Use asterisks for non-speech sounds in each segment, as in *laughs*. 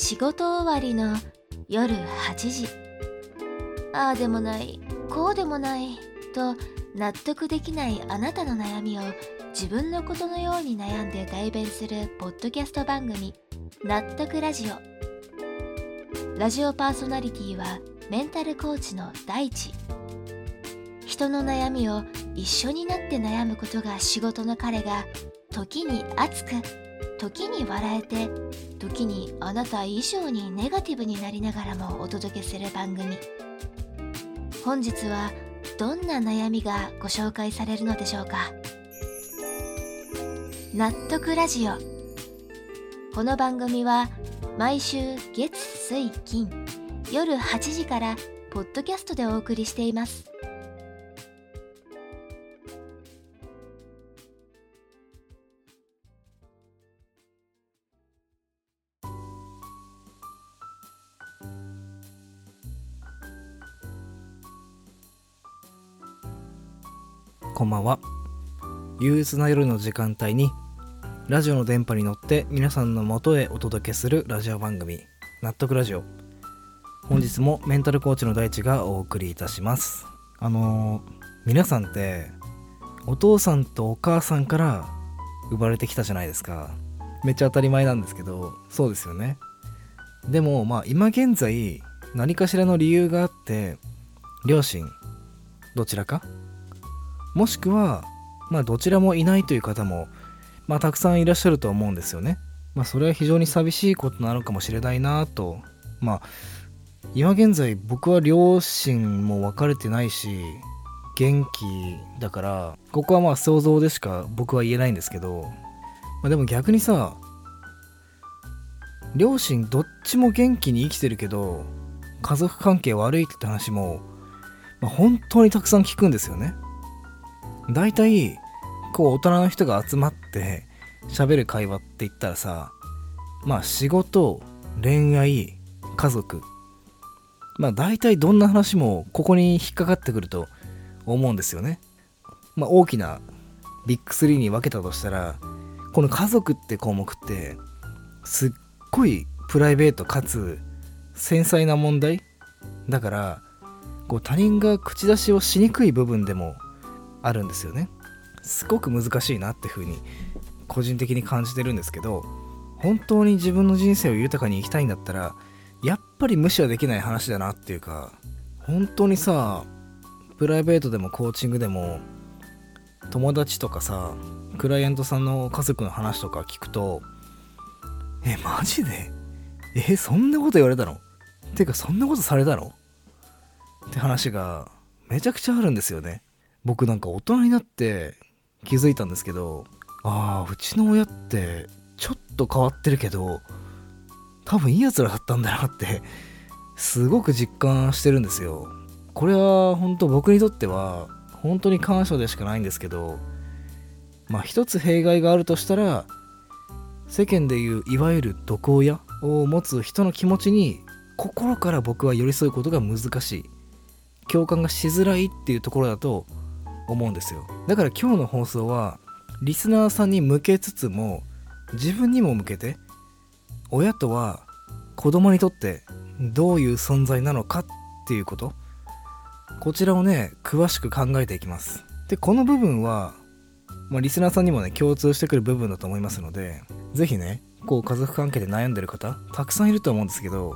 仕事終わりの夜8時。ああでもないこうでもないと納得できないあなたの悩みを自分のことのように悩んで代弁するポッドキャスト番組「納得ラジオ」ラジオパーソナリティはメンタルコーチの大地。人の悩みを一緒になって悩むことが仕事の彼が時に熱く時に笑えて時にあなた以上にネガティブになりながらもお届けする番組。本日はどんな悩みがご紹介されるのでしょうか。納得ラジオ。この番組は毎週月水金夜8時からポッドキャストでお送りしています。こんばんは。憂鬱な夜の時間帯にラジオの電波に乗って皆さんの元へお届けするラジオ番組納得ラジオ。本日もメンタルコーチの大地がお送りいたします。あのー皆さんってお父さんとお母さんから生まれてきたじゃないですか。めっちゃ当たり前なんですけどそうですよね。でもまあ今現在何かしらの理由があって両親どちらかもしくはまあどちらもいないという方もまあたくさんいらっしゃると思うんですよね。まあそれは非常に寂しいことなのかもしれないなと。まあ今現在僕は両親も別れてないし元気だからここはまあ想像でしか僕は言えないんですけど、まあ、でも逆にさ両親どっちも元気に生きてるけど家族関係悪いって話も、まあ、本当にたくさん聞くんですよね。大体こう大人の人が集まって喋る会話って言ったらさまあ仕事恋愛家族まあ大体どんな話もここに引っかかってくると思うんですよね。まあ大きなビッグ3に分けたとしたらこの家族って項目ってすっごいプライベートかつ繊細な問題だからこう他人が口出しをしにくい部分でもあるんですよね。すごく難しいなって風に個人的に感じてるんですけど本当に自分の人生を豊かに生きたいんだったらやっぱり無視はできない話だなっていうか本当にさプライベートでもコーチングでも友達とかさクライアントさんの家族の話とか聞くとえマジで？えそんなこと言われたの？てかそんなことされたの？って話がめちゃくちゃあるんですよね。僕なんか大人になって気づいたんですけどああうちの親ってちょっと変わってるけど多分いいやつらだったんだなってすごく実感してるんですよ。これは本当僕にとっては本当に感謝でしかないんですけどまあ一つ弊害があるとしたら世間でいういわゆる毒親を持つ人の気持ちに心から僕は寄り添うことが難しい。共感がしづらいっていうところだと思うんですよ。だから今日の放送はリスナーさんに向けつつも自分にも向けて親とは子供にとってどういう存在なのかっていうことこちらをね詳しく考えていきます。でこの部分は、まあ、リスナーさんにもね共通してくる部分だと思いますので是非ねこう家族関係で悩んでる方たくさんいると思うんですけど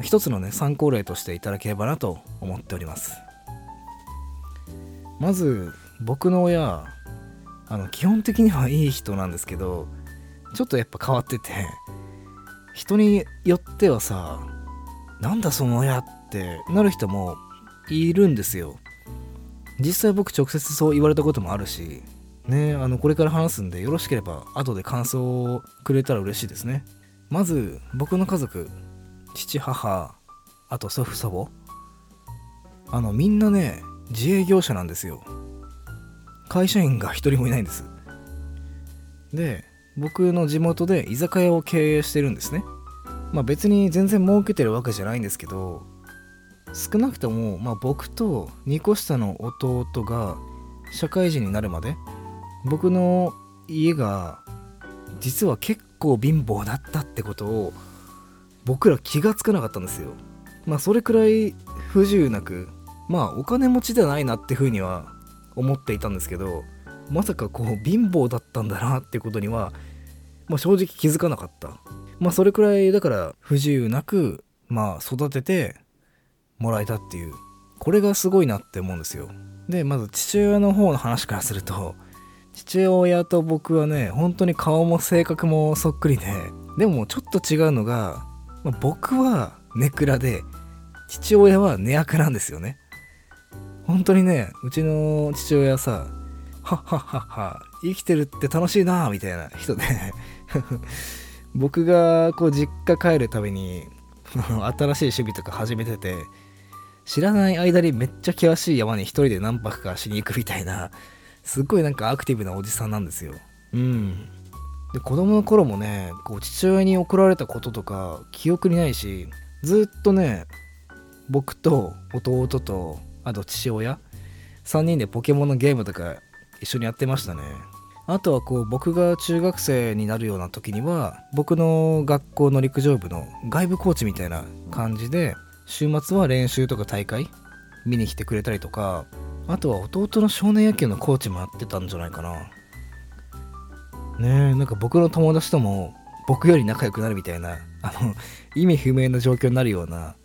一つのね参考例としていただければなと思っております。まず僕の親あの基本的にはいい人なんですけどちょっとやっぱ変わってて人によってはさなんだその親ってなる人もいるんですよ。実際僕直接そう言われたこともあるしねあのこれから話すんでよろしければ後で感想をくれたら嬉しいですね。まず僕の家族父母あと祖父祖母。あのみんなね自営業者なんですよ。会社員が一人もいないんです。で僕の地元で居酒屋を経営してるんですね。まあ別に全然儲けてるわけじゃないんですけど少なくとも、まあ、僕と2個下の弟が社会人になるまで僕の家が実は結構貧乏だったってことを僕ら気がつかなかったんですよ。まあそれくらい不自由なくまあお金持ちではないなってふうには思っていたんですけどまさかこう貧乏だったんだなってことには、まあ、正直気づかなかった。まあそれくらいだから不自由なくまあ育ててもらえたっていう。これがすごいなって思うんですよ。でまず父親の方の話からすると父親と僕はね本当に顔も性格もそっくりででもちょっと違うのが、まあ、僕はネクラで父親はネアクなんですよね。本当にねうちの父親さはっはっはっは生きてるって楽しいなみたいな人で。*laughs* 僕がこう実家帰るたびに *laughs* 新しい趣味とか始めてて知らない間にめっちゃ険しい山に一人で何泊かしに行くみたいなすっごいなんかアクティブなおじさんなんですよ。うん。で子供の頃もねこう父親に怒られたこととか記憶にないしずっとね僕と弟とあと父親3人でポケモンのゲームとか一緒にやってましたね。あとはこう僕が中学生になるような時には僕の学校の陸上部の外部コーチみたいな感じで週末は練習とか大会見に来てくれたりとかあとは弟の少年野球のコーチもやってたんじゃないかな。ねえなんか僕の友達とも僕より仲良くなるみたいなあの意味不明な状況になるような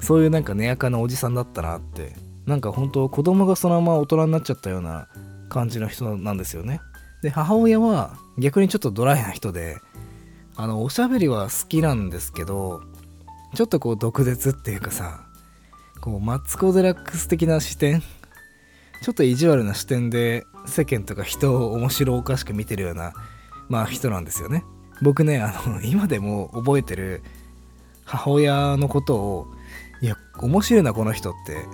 そういうなんか根やかなおじさんだったなってなんか本当子供がそのまま大人になっちゃったような感じの人なんですよね。で母親は逆にちょっとドライな人であのおしゃべりは好きなんですけどちょっとこう毒舌っていうかさこうマツコ・デラックス的な視点ちょっと意地悪な視点で世間とか人を面白おかしく見てるようなまあ人なんですよね。僕ねあの今でも覚えてる母親のことをいや面白いなこの人って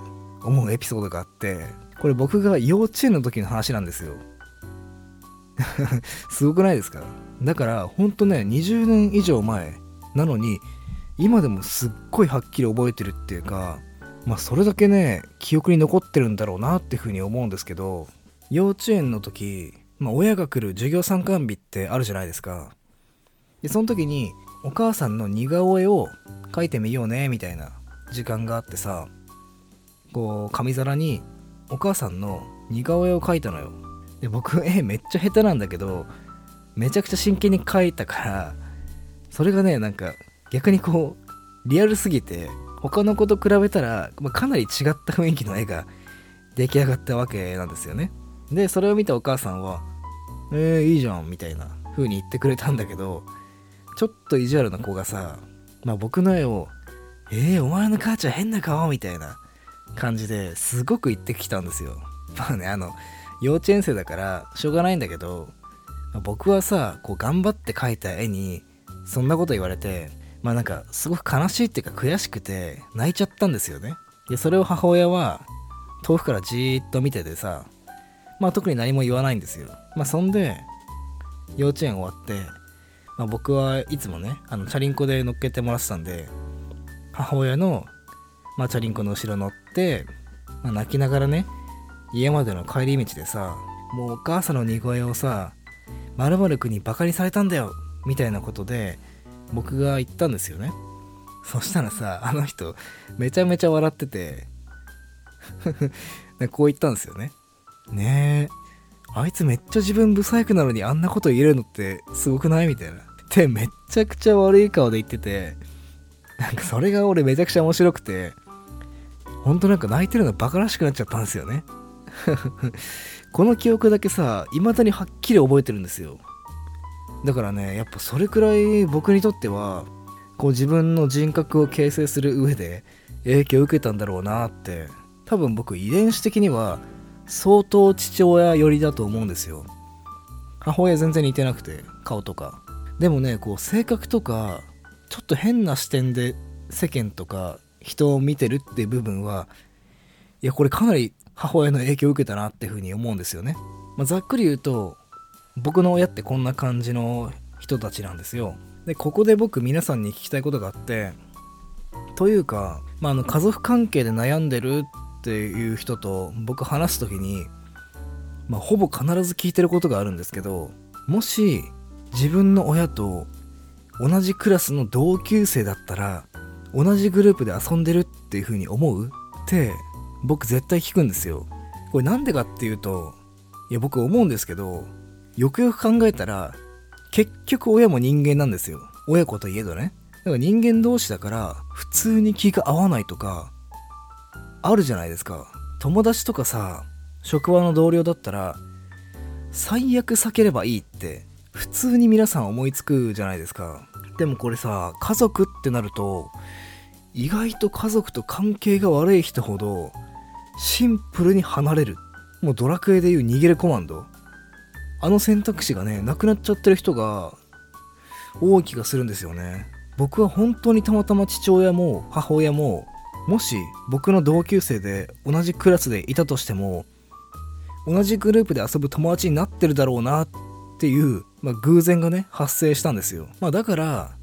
思うエピソードがあってこれ僕が幼稚園の時の話なんですよ。*laughs* すごくないですか？だからほんとね20年以上前なのに今でもすっごいはっきり覚えてるっていうかまあそれだけね記憶に残ってるんだろうなっていうふうに思うんですけど幼稚園の時、まあ、親が来る授業参観日ってあるじゃないですか。でその時にお母さんの似顔絵を描いてみようねみたいな時間があってさこう紙皿にお母さんの似顔絵を描いたのよ。で僕絵めっちゃ下手なんだけどめちゃくちゃ真剣に描いたからそれがねなんか逆にこうリアルすぎて他の子と比べたら、まあ、かなり違った雰囲気の絵が出来上がったわけなんですよね。でそれを見たお母さんは「えー、いいじゃん」みたいな風に言ってくれたんだけどちょっと意地悪な子がさ、まあ、僕の絵を「えー、お前の母ちゃん変な顔」みたいな感じですごく言ってきたんですよ。まあねあの幼稚園生だからしょうがないんだけど、僕はさこう頑張って描いた絵にそんなこと言われてまあなんかすごく悲しいっていうか悔しくて泣いちゃったんですよね。でそれを母親は遠くからじーっと見ててさまあ特に何も言わないんですよ。まあそんで幼稚園終わって、まあ、僕はいつもねあのチャリンコで乗っけてもらってたんで母親の、まあ、チャリンコの後ろ乗って、まあ、泣きながらね家までの帰り道でさもうお母さんの似声をさまるくんにバカにされたんだよみたいなことで僕が言ったんですよね。そしたらさあの人めちゃめちゃ笑ってて *laughs* こう言ったんですよね。ねえあいつめっちゃ自分ブサイクなのにあんなこと言えるのってすごくない？みたいな。ってめっちゃくちゃ悪い顔で言っててなんかそれが俺めちゃくちゃ面白くてほんとなんか泣いてるのバカらしくなっちゃったんですよね。*laughs* この記憶だけさ未だにはっきり覚えてるんですよ。だからねやっぱそれくらい僕にとってはこう自分の人格を形成する上で影響を受けたんだろうなって多分僕遺伝子的には相当父親寄りだと思うんですよ。母親全然似てなくて顔とか。でもねこう性格とかちょっと変な視点で世間とか人を見てるっていう部分はいやこれかなり母親の影響を受けたなっていうふうに思うんですよね、まあ、ざっくり言うと僕の親ってこんな感じの人たちなんですよ。でここで僕皆さんに聞きたいことがあってというか、まあ、あの家族関係で悩んでるっていう人と僕話す時に、まあ、ほぼ必ず聞いてることがあるんですけどもし自分の親と同じクラスの同級生だったら同じグループで遊んでるっていう風に思うって僕絶対聞くんですよ。これなんでかっていうといや僕思うんですけどよくよく考えたら結局親も人間なんですよ。親子といえどね。だから人間同士だから普通に気が合わないとかあるじゃないですか。友達とかさ職場の同僚だったら最悪避ければいいって普通に皆さん思いつくじゃないですか。でもこれさ家族ってなると意外と家族と関係が悪い人ほどシンプルに離れる。もうドラクエでいう逃げるコマンド。あの選択肢がねなくなっちゃってる人が多い気がするんですよね。僕は本当にたまたま父親も母親ももし僕の同級生で同じクラスでいたとしても同じグループで遊ぶ友達になってるだろうなっていう、まあ、偶然がね発生したんですよ、まあ、だから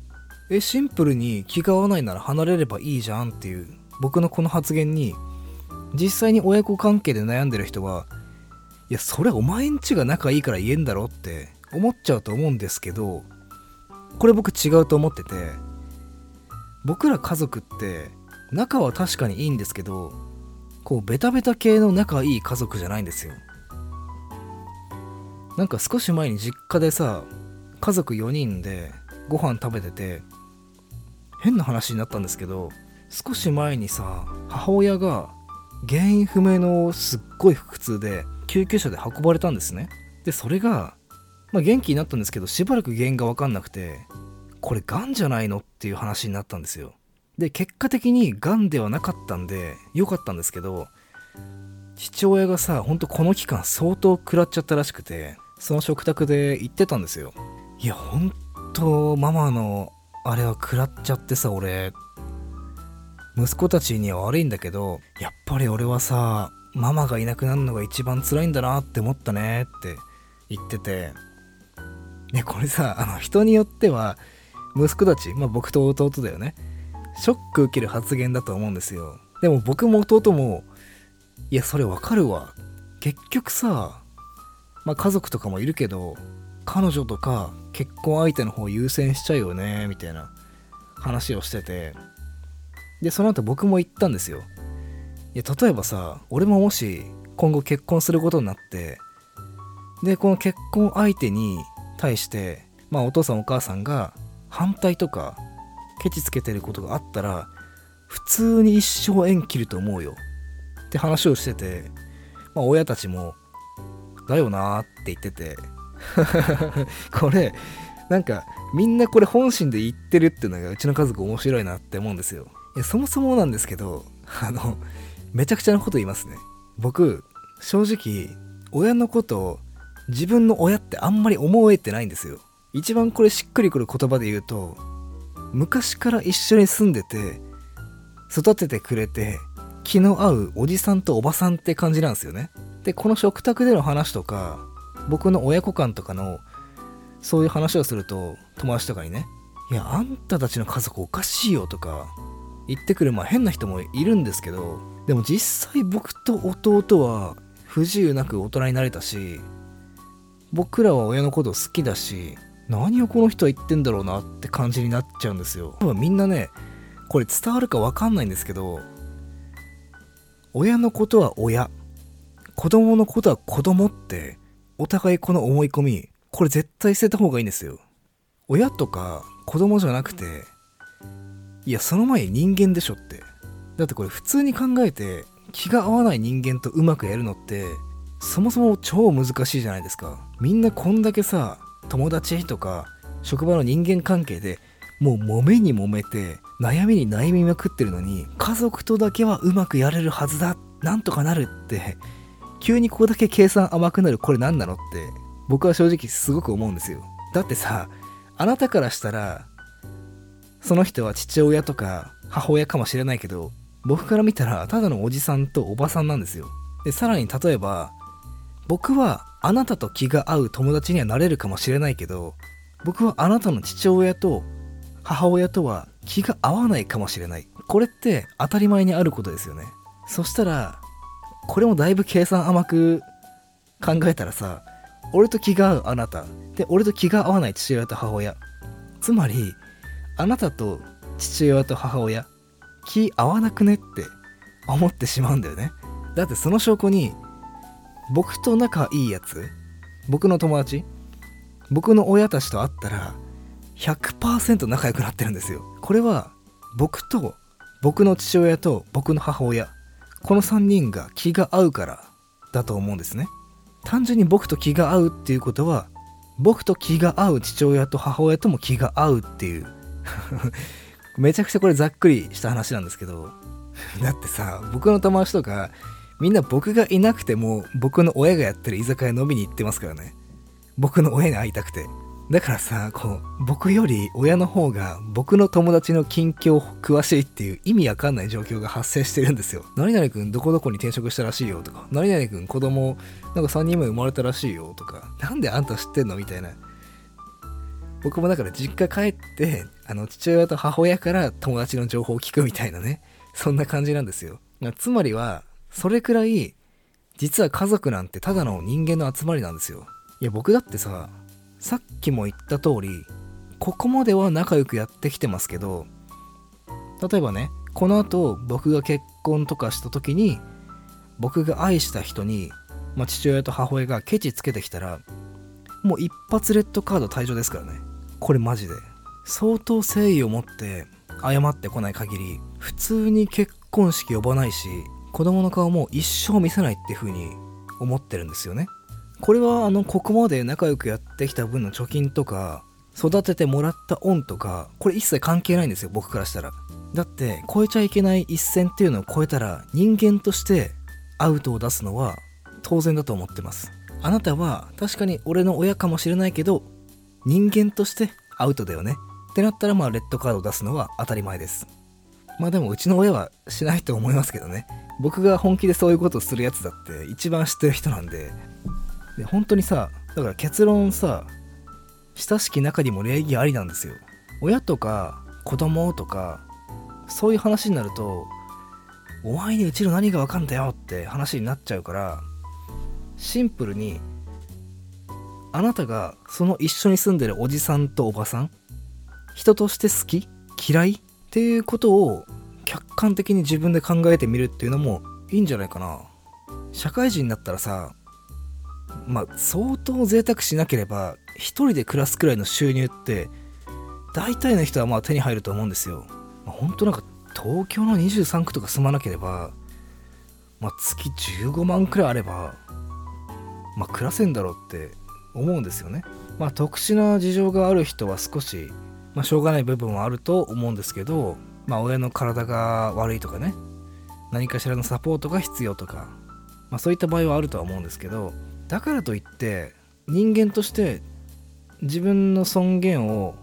えシンプルに気が合わないなら離れればいいじゃんっていう僕のこの発言に実際に親子関係で悩んでる人はいやそれお前んちが仲いいから言えんだろって思っちゃうと思うんですけどこれ僕違うと思ってて僕ら家族って仲は確かにいいんですけどこうベタベタ系の仲いい家族じゃないんですよ。なんか少し前に実家でさ家族4人でご飯食べてて変な話になったんですけど少し前にさ母親が原因不明のすっごい腹痛で救急車で運ばれたんですね。でそれが、まあ、元気になったんですけどしばらく原因が分かんなくてこれがんじゃないのっていう話になったんですよ。で結果的にがんではなかったんで良かったんですけど父親がさほんとこの期間相当食らっちゃったらしくてその食卓で言ってたんですよ。いやほんとママのあれは食らっちゃってさ俺息子たちには悪いんだけどやっぱり俺はさママがいなくなるのが一番辛いんだなって思ったねって言ってて。ねこれさあの人によっては息子たちまあ僕と弟だよね。ショック受ける発言だと思うんですよ。でも僕も弟もいやそれわかるわ。結局さまあ家族とかもいるけど彼女とか結婚相手の方優先しちゃうよねみたいな話をしてて。でその後僕も言ったんですよ。いや例えばさ俺ももし今後結婚することになってでこの結婚相手に対してまあお父さんお母さんが反対とかケチつけてることがあったら普通に一生縁切ると思うよって話をしてて、まあ、親たちもだよなーって言ってて。*laughs* これなんかみんなこれ本心で言ってるっていうのがうちの家族面白いなって思うんですよ。いやそもそもなんですけどあのめちゃくちゃなこと言いますね。僕正直親のことを自分の親ってあんまり思えてないんですよ。一番これしっくりくる言葉で言うと昔から一緒に住んでて育ててくれて気の合うおじさんとおばさんって感じなんですよね。でこの食卓での話とか僕の親子間とかのそういう話をすると友達とかにね「いやあんたたちの家族おかしいよ」とか言ってくるまあ変な人もいるんですけどでも実際僕と弟は不自由なく大人になれたし僕らは親のこと好きだし何をこの人は言ってんだろうなって感じになっちゃうんですよ。多分みんなねこれ伝わるか分かんないんですけど親のことは親子供のことは子供ってお互いこの思い込みこれ絶対捨てた方がいいんですよ。親とか子供じゃなくていやその前に人間でしょって。だってこれ普通に考えて気が合わない人間とうまくやるのってそもそも超難しいじゃないですか。みんなこんだけさ友達とか職場の人間関係でもう揉めに揉めて悩みに悩みまくってるのに家族とだけはうまくやれるはずだ。なんとかなるって急にここだけ計算甘くなるこれ何なのって僕は正直すごく思うんですよ。だってさあなたからしたらその人は父親とか母親かもしれないけど僕から見たらただのおじさんとおばさんなんですよ。でさらに例えば僕はあなたと気が合う友達にはなれるかもしれないけど僕はあなたの父親と母親とは気が合わないかもしれない。これって当たり前にあることですよね。そしたらこれもだいぶ計算甘く考えたらさ俺と気が合うあなたで俺と気が合わない父親と母親。つまりあなたと父親と母親気合わなくねって思ってしまうんだよね。だってその証拠に僕と仲いいやつ僕の友達僕の親たちと会ったら100%仲良くなってるんですよ。これは僕と僕の父親と僕の母親この3人が気が合うからだと思うんですね。単純に僕と気が合うっていうことは僕と気が合う父親と母親とも気が合うっていう。*laughs* めちゃくちゃこれざっくりした話なんですけど。*laughs* だってさ僕の友達とかみんな僕がいなくても僕の親がやってる居酒屋飲みに行ってますからね。僕の親に会いたくて。だからさこう僕より親の方が僕の友達の近況詳しいっていう意味わかんない状況が発生してるんですよ。何々くんどこどこに転職したらしいよとか。何々くん子供なんか3人目生まれたらしいよとか。なんであんた知ってんのみたいな。僕もだから実家帰ってあの父親と母親から友達の情報を聞くみたいなね。そんな感じなんですよ。つまりはそれくらい実は家族なんてただの人間の集まりなんですよ。いや僕だってささっきも言った通りここまでは仲良くやってきてますけど例えばねこの後僕が結婚とかした時に僕が愛した人に、まあ、父親と母親がケチつけてきたらもう一発レッドカード退場ですからね。これマジで。相当誠意を持って謝ってこない限り普通に結婚式呼ばないし子供の顔も一生見せないっていう風に思ってるんですよね。これはあのここまで仲良くやってきた分の貯金とか育ててもらった恩とかこれ一切関係ないんですよ僕からしたら。だって超えちゃいけない一線っていうのを超えたら人間としてアウトを出すのは当然だと思ってます。あなたは確かに俺の親かもしれないけど人間としてアウトだよね。ってなったらまあレッドカードを出すのは当たり前です。まあでもうちの親はしないと思いますけどね。僕が本気でそういうことをするやつだって一番知ってる人なんで。で本当にさだから結論さ親しき中にも礼儀ありなんですよ。親とか子供とかそういう話になるとお前にうちの何がわかんだよって話になっちゃうからシンプルにあなたがその一緒に住んでるおじさんとおばさん人として好き嫌いっていうことを客観的に自分で考えてみるっていうのもいいんじゃないかな。社会人になったらさまあ相当贅沢しなければ一人で暮らすくらいの収入って大体の人はまあ手に入ると思うんですよ。まあ、本当なんか東京の23区とか住まなければ、まあ、月15万くらいあれば、まあ、暮らせんだろうって思うんですよね。まあ特殊な事情がある人は少し、まあ、しょうがない部分はあると思うんですけど、まあ親の体が悪いとかね何かしらのサポートが必要とか、まあ、そういった場合はあるとは思うんですけどだからといって人間として自分の尊厳を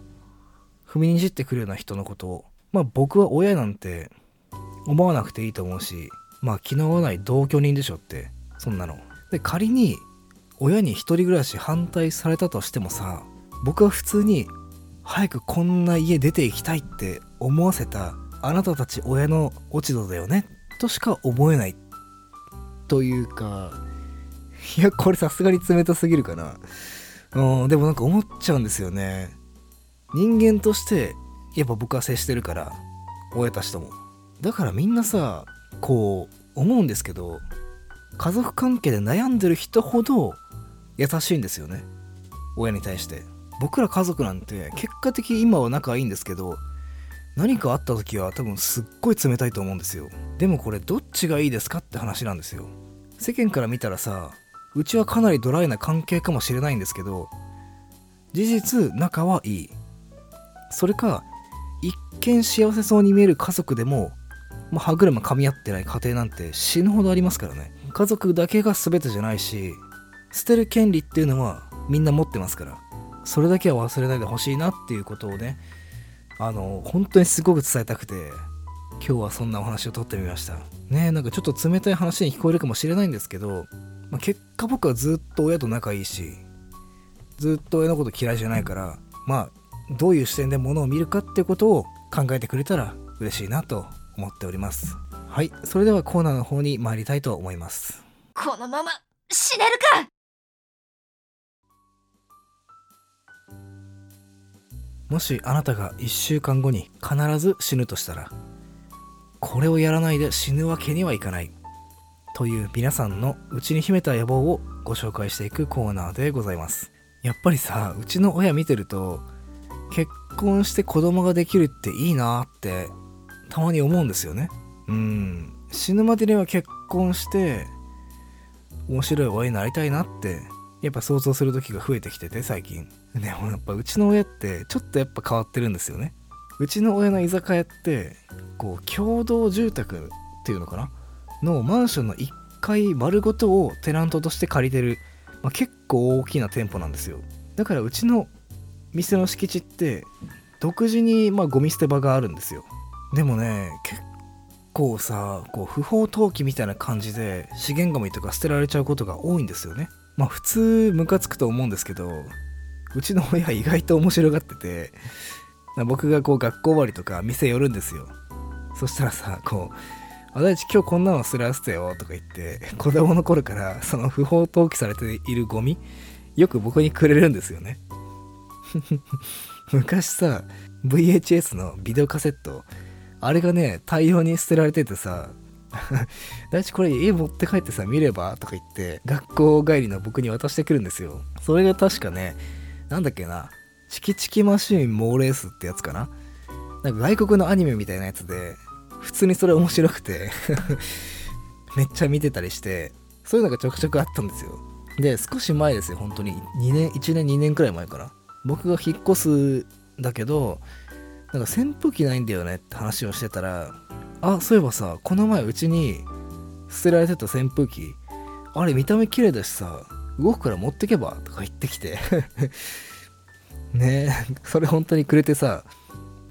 踏みにじってくるような人のことをまあ僕は親なんて思わなくていいと思うしまあ気の合わない同居人でしょってそんなの。で仮に親に一人暮らし反対されたとしてもさ僕は普通に早くこんな家出ていきたいって思わせたあなたたち親の落ち度だよねとしか思えない。というかいや、これさすがに冷たすぎるかな。うん、でもなんか思っちゃうんですよね。人間として、やっぱ僕は接してるから、親たちとも。だからみんなさ、こう、思うんですけど、家族関係で悩んでる人ほど優しいんですよね。親に対して。僕ら家族なんて結果的に今は仲いいんですけど、何かあった時は多分すっごい冷たいと思うんですよ。でもこれどっちがいいですかって話なんですよ。世間から見たらさ、うちはかなりドライな関係かもしれないんですけど事実仲はいい。それか一見幸せそうに見える家族でも、まあ、歯車噛み合ってない家庭なんて死ぬほどありますからね。家族だけが全てじゃないし捨てる権利っていうのはみんな持ってますからそれだけは忘れないでほしいなっていうことをねあの本当にすごく伝えたくて。今日はそんなお話をとってみました。ねなんかちょっと冷たい話に聞こえるかもしれないんですけどまあ、結果僕はずっと親と仲いいしずっと親のこと嫌いじゃないからまあどういう視点で物を見るかってことを考えてくれたら嬉しいなと思っております。はいそれではコーナーの方に参りたいと思います。このまま死ねるか！もしあなたが1週間後に必ず死ぬとしたらこれをやらないで死ぬわけにはいかないという皆さんの内に秘めた野望をご紹介していくコーナーでございます。やっぱりさうちの親見てると結婚して子供ができるっていいなってたまに思うんですよね。うん。死ぬまでには結婚して面白い親になりたいなってやっぱ想像する時が増えてきてて最近。でもやっぱうちの親ってちょっとやっぱ変わってるんですよね。うちの親の居酒屋ってこう共同住宅っていうのかな？のマンションの1階丸ごとをテナントとして借りてる、まあ、結構大きな店舗なんですよ。だからうちの店の敷地って独自にまあゴミ捨て場があるんですよ。でもね結構さこう不法投棄みたいな感じで資源ゴミとか捨てられちゃうことが多いんですよね。まあ普通ムカつくと思うんですけどうちの親意外と面白がってて僕がこう学校終わりとか店寄るんですよ。そしたらさこう「あだいち今日こんなのすらせてよ」とか言って子供の頃からその不法投棄されているゴミよく僕にくれるんですよね。*laughs* 昔さ VHS のビデオカセットあれがね大量に捨てられててさ *laughs* 大地これ家持って帰ってさ見れば？とか言って学校帰りの僕に渡してくるんですよ。それが確かねなんだっけなチキチキマシーンモーレースってやつかな？なんか外国のアニメみたいなやつで普通にそれ面白くて *laughs* めっちゃ見てたりしてそういうのがちょくちょくあったんですよ。で少し前ですよ本当に。2年1年2年くらい前かな。僕が引っ越すだけどなんか扇風機ないんだよねって話をしてたらあそういえばさこの前うちに捨てられてた扇風機あれ見た目綺麗だしさ動くから持ってけばとか言ってきて。*laughs* ね。*laughs* それ本当にくれてさ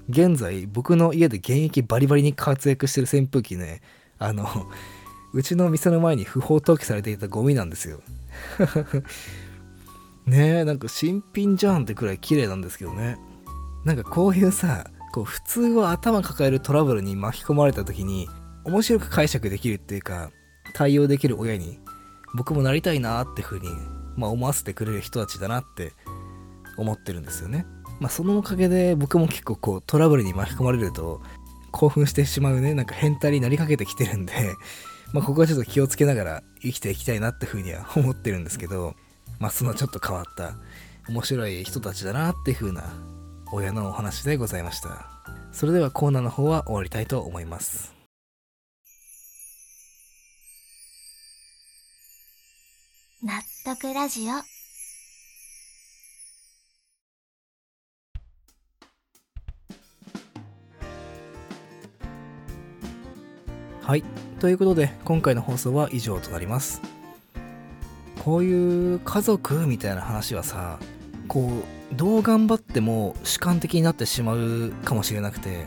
現在僕の家で現役バリバリに活躍してる扇風機ねあのうちの店の前に不法投棄されていたゴミなんですよ。*laughs* ねえなんか新品じゃんってくらい綺麗なんですけどね。なんかこういうさこう普通は頭抱えるトラブルに巻き込まれた時に面白く解釈できるっていうか対応できる親に僕もなりたいなって風に、まあ、思わせてくれる人たちだなって思ってるんですよね。まあ、そのおかげで僕も結構こうトラブルに巻き込まれると興奮してしまうねなんか変態になりかけてきてるんで *laughs* まあここはちょっと気をつけながら生きていきたいなって風には思ってるんですけどまあそのちょっと変わった面白い人たちだなっていう風な親のお話でございました。それではコーナーの方は終わりたいと思います。納得ラジオ。はい。ということで今回の放送は以上となります。こういう家族みたいな話はさこうどう頑張っても主観的になってしまうかもしれなくて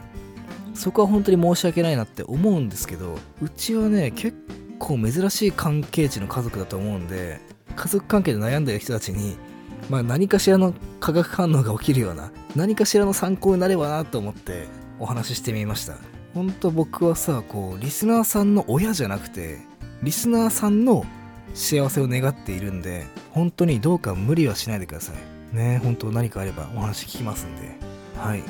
そこは本当に申し訳ないなって思うんですけどうちはね結構珍しい関係値の家族だと思うんで家族関係で悩んでる人たちにまあ何かしらの化学反応が起きるような何かしらの参考になればなと思ってお話ししてみました。本当僕はさこうリスナーさんの親じゃなくてリスナーさんの幸せを願っているんで本当にどうか無理はしないでください。ね本当何かあればお話聞きますんで。はい。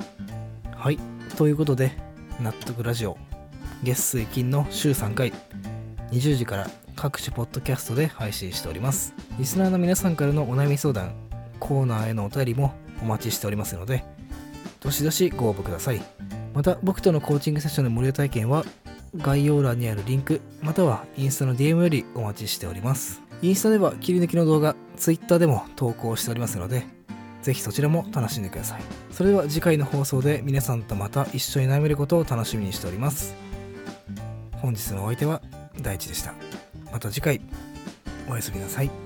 はい。ということで納得ラジオ月水金の週3回20時から各種ポッドキャストで配信しております。リスナーの皆さんからのお悩み相談コーナーへのお便りもお待ちしておりますのでどしどしご応募ください。また僕とのコーチングセッションの無料体験は概要欄にあるリンクまたはインスタの DM よりお待ちしております。インスタでは切り抜きの動画 Twitter でも投稿しておりますのでぜひそちらも楽しんでください。それでは次回の放送で皆さんとまた一緒に悩めることを楽しみにしております。本日のお相手は大地でした。また次回おやすみなさい。